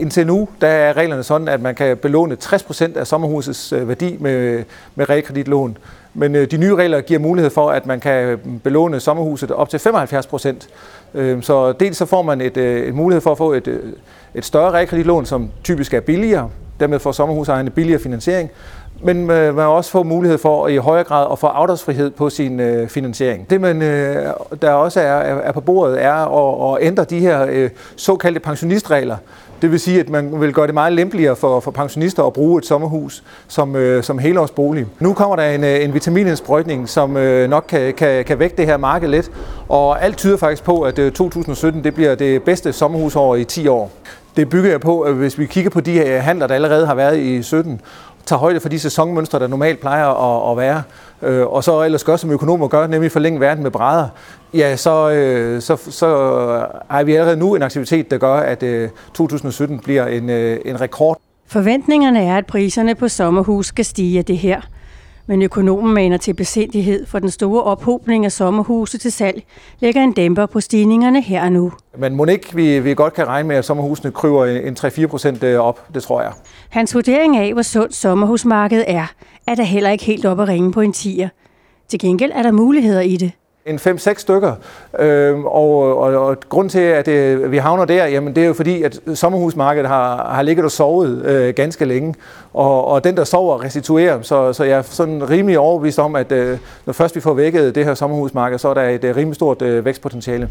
Indtil nu der er reglerne sådan, at man kan belåne 60% af sommerhusets øh, værdi med, med realkreditlån. Men øh, de nye regler giver mulighed for, at man kan øh, belåne sommerhuset op til 75 procent. Så dels så får man et, et mulighed for at få et, et større realkreditlån, som typisk er billigere. Dermed får sommerhusejerne billigere finansiering. Men man har også få mulighed for i højere grad at få afdragsfrihed på sin øh, finansiering. Det, man, øh, der også er, er på bordet, er at, at ændre de her øh, såkaldte pensionistregler, det vil sige, at man vil gøre det meget lempeligere for, for pensionister at bruge et sommerhus som, øh, som helårsbolig. Nu kommer der en, øh, en vitaminindsprøjtning, som øh, nok kan, kan, kan vække det her marked lidt, og alt tyder faktisk på, at øh, 2017 det bliver det bedste sommerhusår i 10 år. Det bygger jeg på, at hvis vi kigger på de handler, der allerede har været i 17, tager højde for de sæsonmønstre, der normalt plejer at, at være, øh, og så ellers gør, som økonomer gør, nemlig forlænge verden med brædder, ja, så, øh, så, så har vi allerede nu en aktivitet, der gør, at øh, 2017 bliver en, øh, en rekord. Forventningerne er, at priserne på sommerhus skal stige det her. Men økonomen maner til besindighed, for den store ophobning af sommerhuse til salg lægger en dæmper på stigningerne her og nu. Men må ikke vi, vi godt kan regne med, at sommerhusene kryber en 3-4 procent øh, op, det tror jeg. Hans vurdering af, hvor sundt sommerhusmarkedet er, er der heller ikke helt op at ringe på en tier. Til gengæld er der muligheder i det en 5-6 stykker. Øh, og, og, og grund til, at det, vi havner der, jamen det er jo fordi, at sommerhusmarkedet har, har ligget og sovet øh, ganske længe. Og, og den, der sover, restituerer. Så, så jeg er sådan rimelig overbevist om, at øh, når først vi får vækket det her sommerhusmarked, så er der et øh, rimelig stort øh, vækstpotentiale.